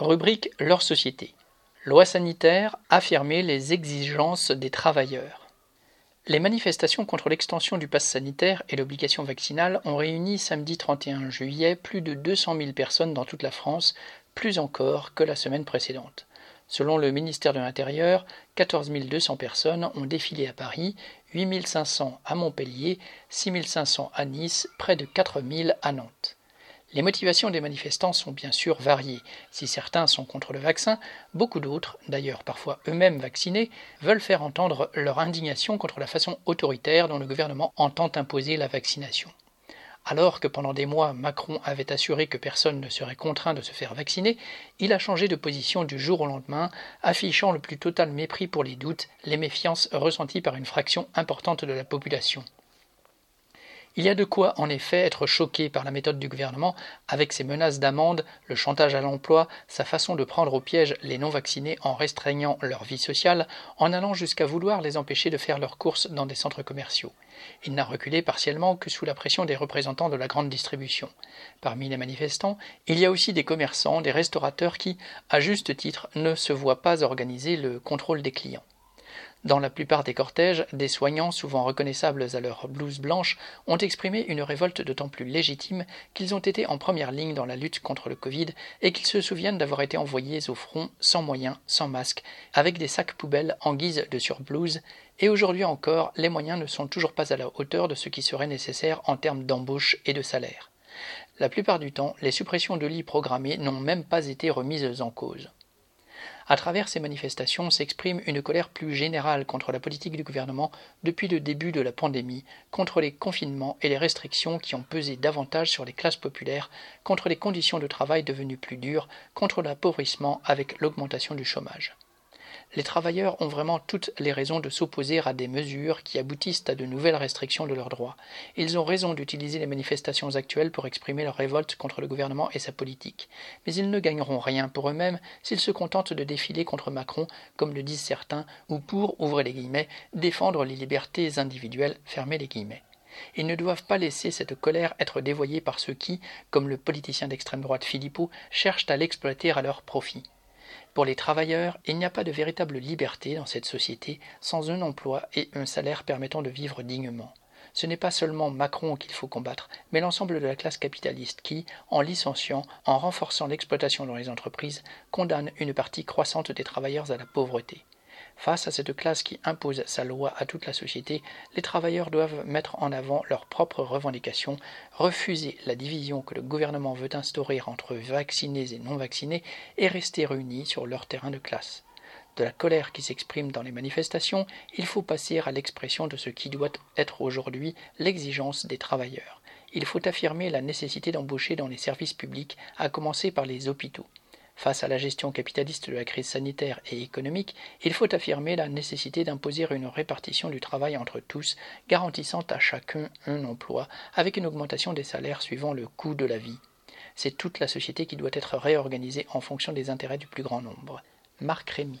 Rubrique Leur société. Loi sanitaire, affirmer les exigences des travailleurs. Les manifestations contre l'extension du pass sanitaire et l'obligation vaccinale ont réuni samedi 31 juillet plus de 200 000 personnes dans toute la France, plus encore que la semaine précédente. Selon le ministère de l'Intérieur, 14 200 personnes ont défilé à Paris, 8 500 à Montpellier, 6 500 à Nice, près de 4 000 à Nantes. Les motivations des manifestants sont bien sûr variées. Si certains sont contre le vaccin, beaucoup d'autres, d'ailleurs parfois eux-mêmes vaccinés, veulent faire entendre leur indignation contre la façon autoritaire dont le gouvernement entend imposer la vaccination. Alors que pendant des mois Macron avait assuré que personne ne serait contraint de se faire vacciner, il a changé de position du jour au lendemain, affichant le plus total mépris pour les doutes, les méfiances ressenties par une fraction importante de la population. Il y a de quoi en effet être choqué par la méthode du gouvernement avec ses menaces d'amende, le chantage à l'emploi, sa façon de prendre au piège les non-vaccinés en restreignant leur vie sociale, en allant jusqu'à vouloir les empêcher de faire leurs courses dans des centres commerciaux. Il n'a reculé partiellement que sous la pression des représentants de la grande distribution. Parmi les manifestants, il y a aussi des commerçants, des restaurateurs qui, à juste titre, ne se voient pas organiser le contrôle des clients. Dans la plupart des cortèges, des soignants, souvent reconnaissables à leur blouse blanche, ont exprimé une révolte d'autant plus légitime qu'ils ont été en première ligne dans la lutte contre le Covid et qu'ils se souviennent d'avoir été envoyés au front sans moyens, sans masque, avec des sacs poubelles en guise de surblouse, et aujourd'hui encore, les moyens ne sont toujours pas à la hauteur de ce qui serait nécessaire en termes d'embauche et de salaire. La plupart du temps, les suppressions de lits programmées n'ont même pas été remises en cause. À travers ces manifestations s'exprime une colère plus générale contre la politique du gouvernement depuis le début de la pandémie, contre les confinements et les restrictions qui ont pesé davantage sur les classes populaires, contre les conditions de travail devenues plus dures, contre l'appauvrissement avec l'augmentation du chômage. Les travailleurs ont vraiment toutes les raisons de s'opposer à des mesures qui aboutissent à de nouvelles restrictions de leurs droits. Ils ont raison d'utiliser les manifestations actuelles pour exprimer leur révolte contre le gouvernement et sa politique. Mais ils ne gagneront rien pour eux-mêmes s'ils se contentent de défiler contre Macron, comme le disent certains, ou pour, ouvrez les guillemets, défendre les libertés individuelles, fermez les guillemets. Ils ne doivent pas laisser cette colère être dévoyée par ceux qui, comme le politicien d'extrême droite Philippot, cherchent à l'exploiter à leur profit. Pour les travailleurs, il n'y a pas de véritable liberté dans cette société sans un emploi et un salaire permettant de vivre dignement. Ce n'est pas seulement Macron qu'il faut combattre, mais l'ensemble de la classe capitaliste qui, en licenciant, en renforçant l'exploitation dans les entreprises, condamne une partie croissante des travailleurs à la pauvreté. Face à cette classe qui impose sa loi à toute la société, les travailleurs doivent mettre en avant leurs propres revendications, refuser la division que le gouvernement veut instaurer entre vaccinés et non vaccinés et rester réunis sur leur terrain de classe. De la colère qui s'exprime dans les manifestations, il faut passer à l'expression de ce qui doit être aujourd'hui l'exigence des travailleurs. Il faut affirmer la nécessité d'embaucher dans les services publics, à commencer par les hôpitaux. Face à la gestion capitaliste de la crise sanitaire et économique, il faut affirmer la nécessité d'imposer une répartition du travail entre tous, garantissant à chacun un emploi, avec une augmentation des salaires suivant le coût de la vie. C'est toute la société qui doit être réorganisée en fonction des intérêts du plus grand nombre. Marc Rémy.